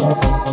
Bye.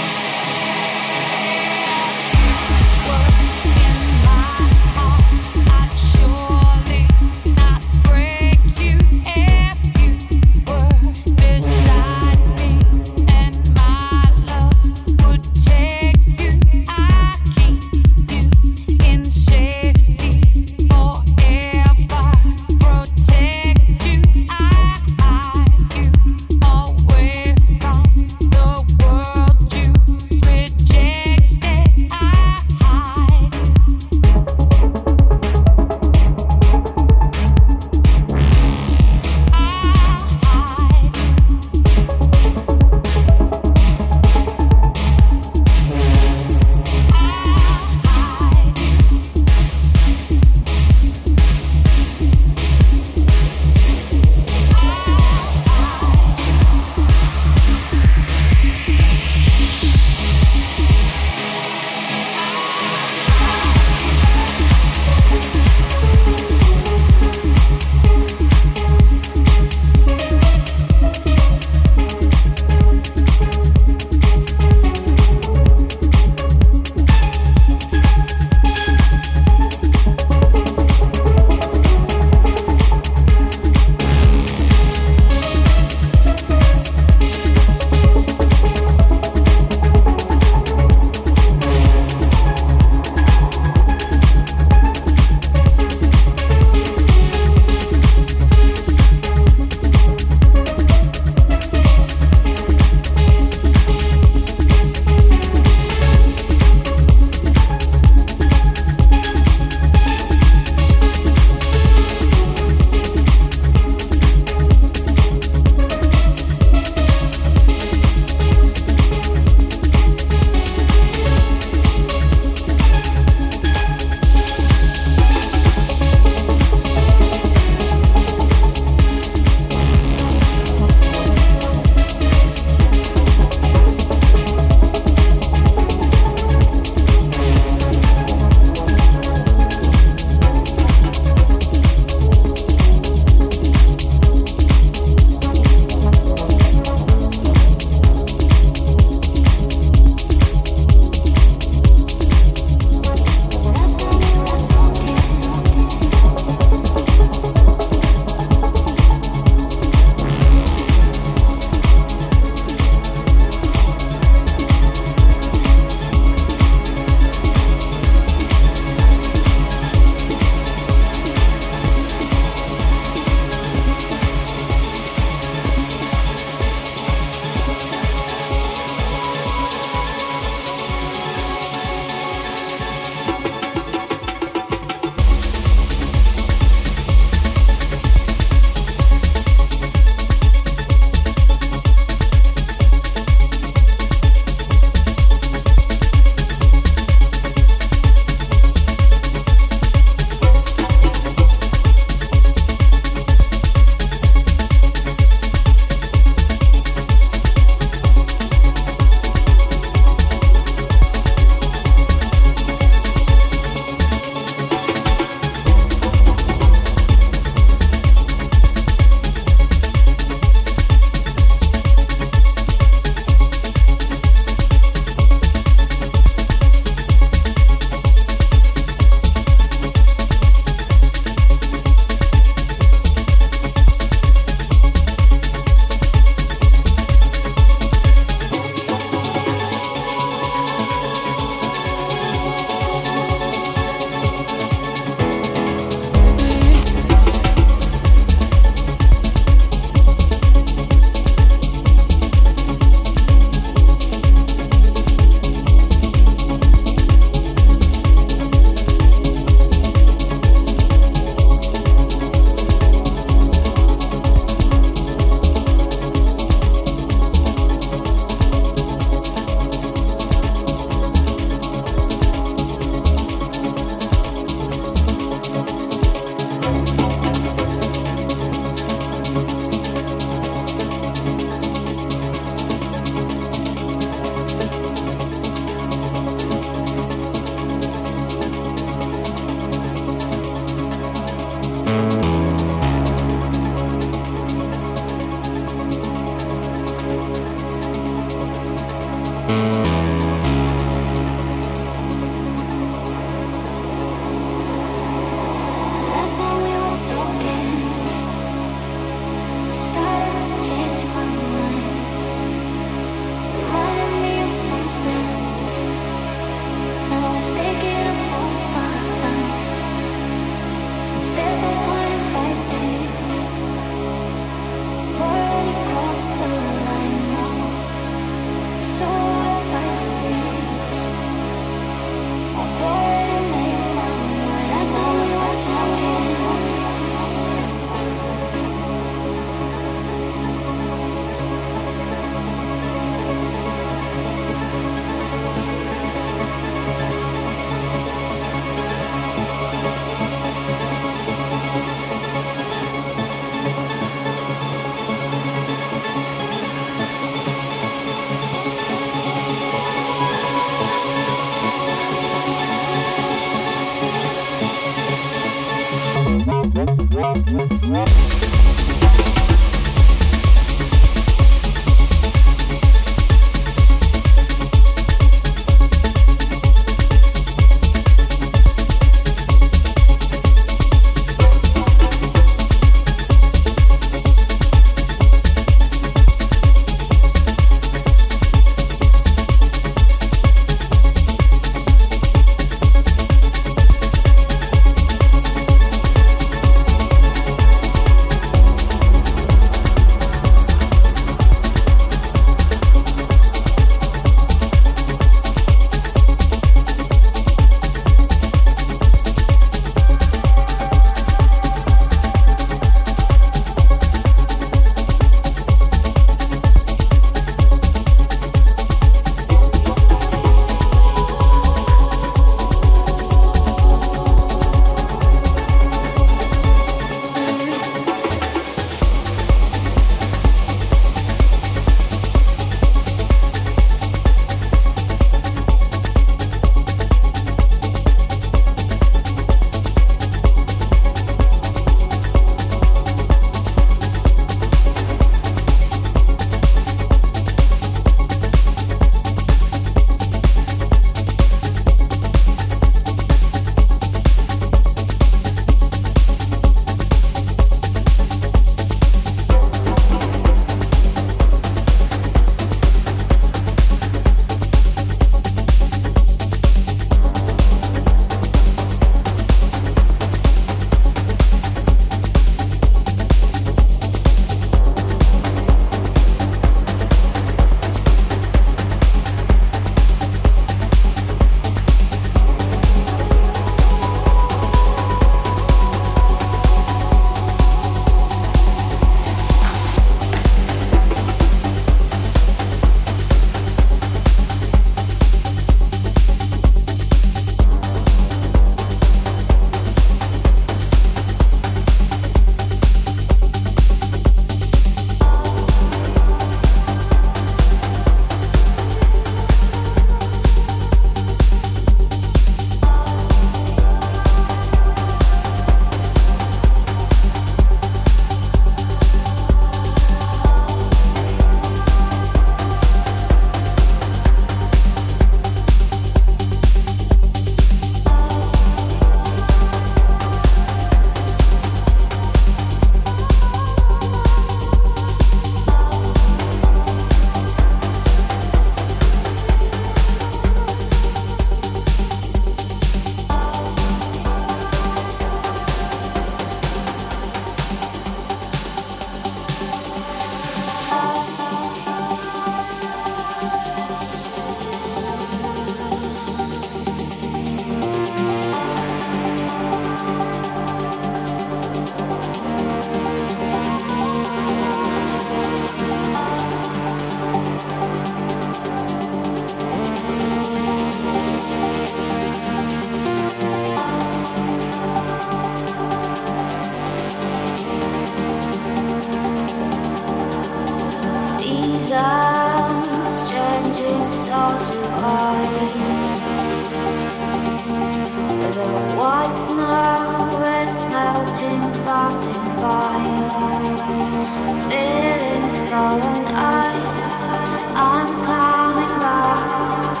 I'm coming back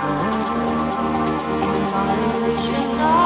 in my illusion.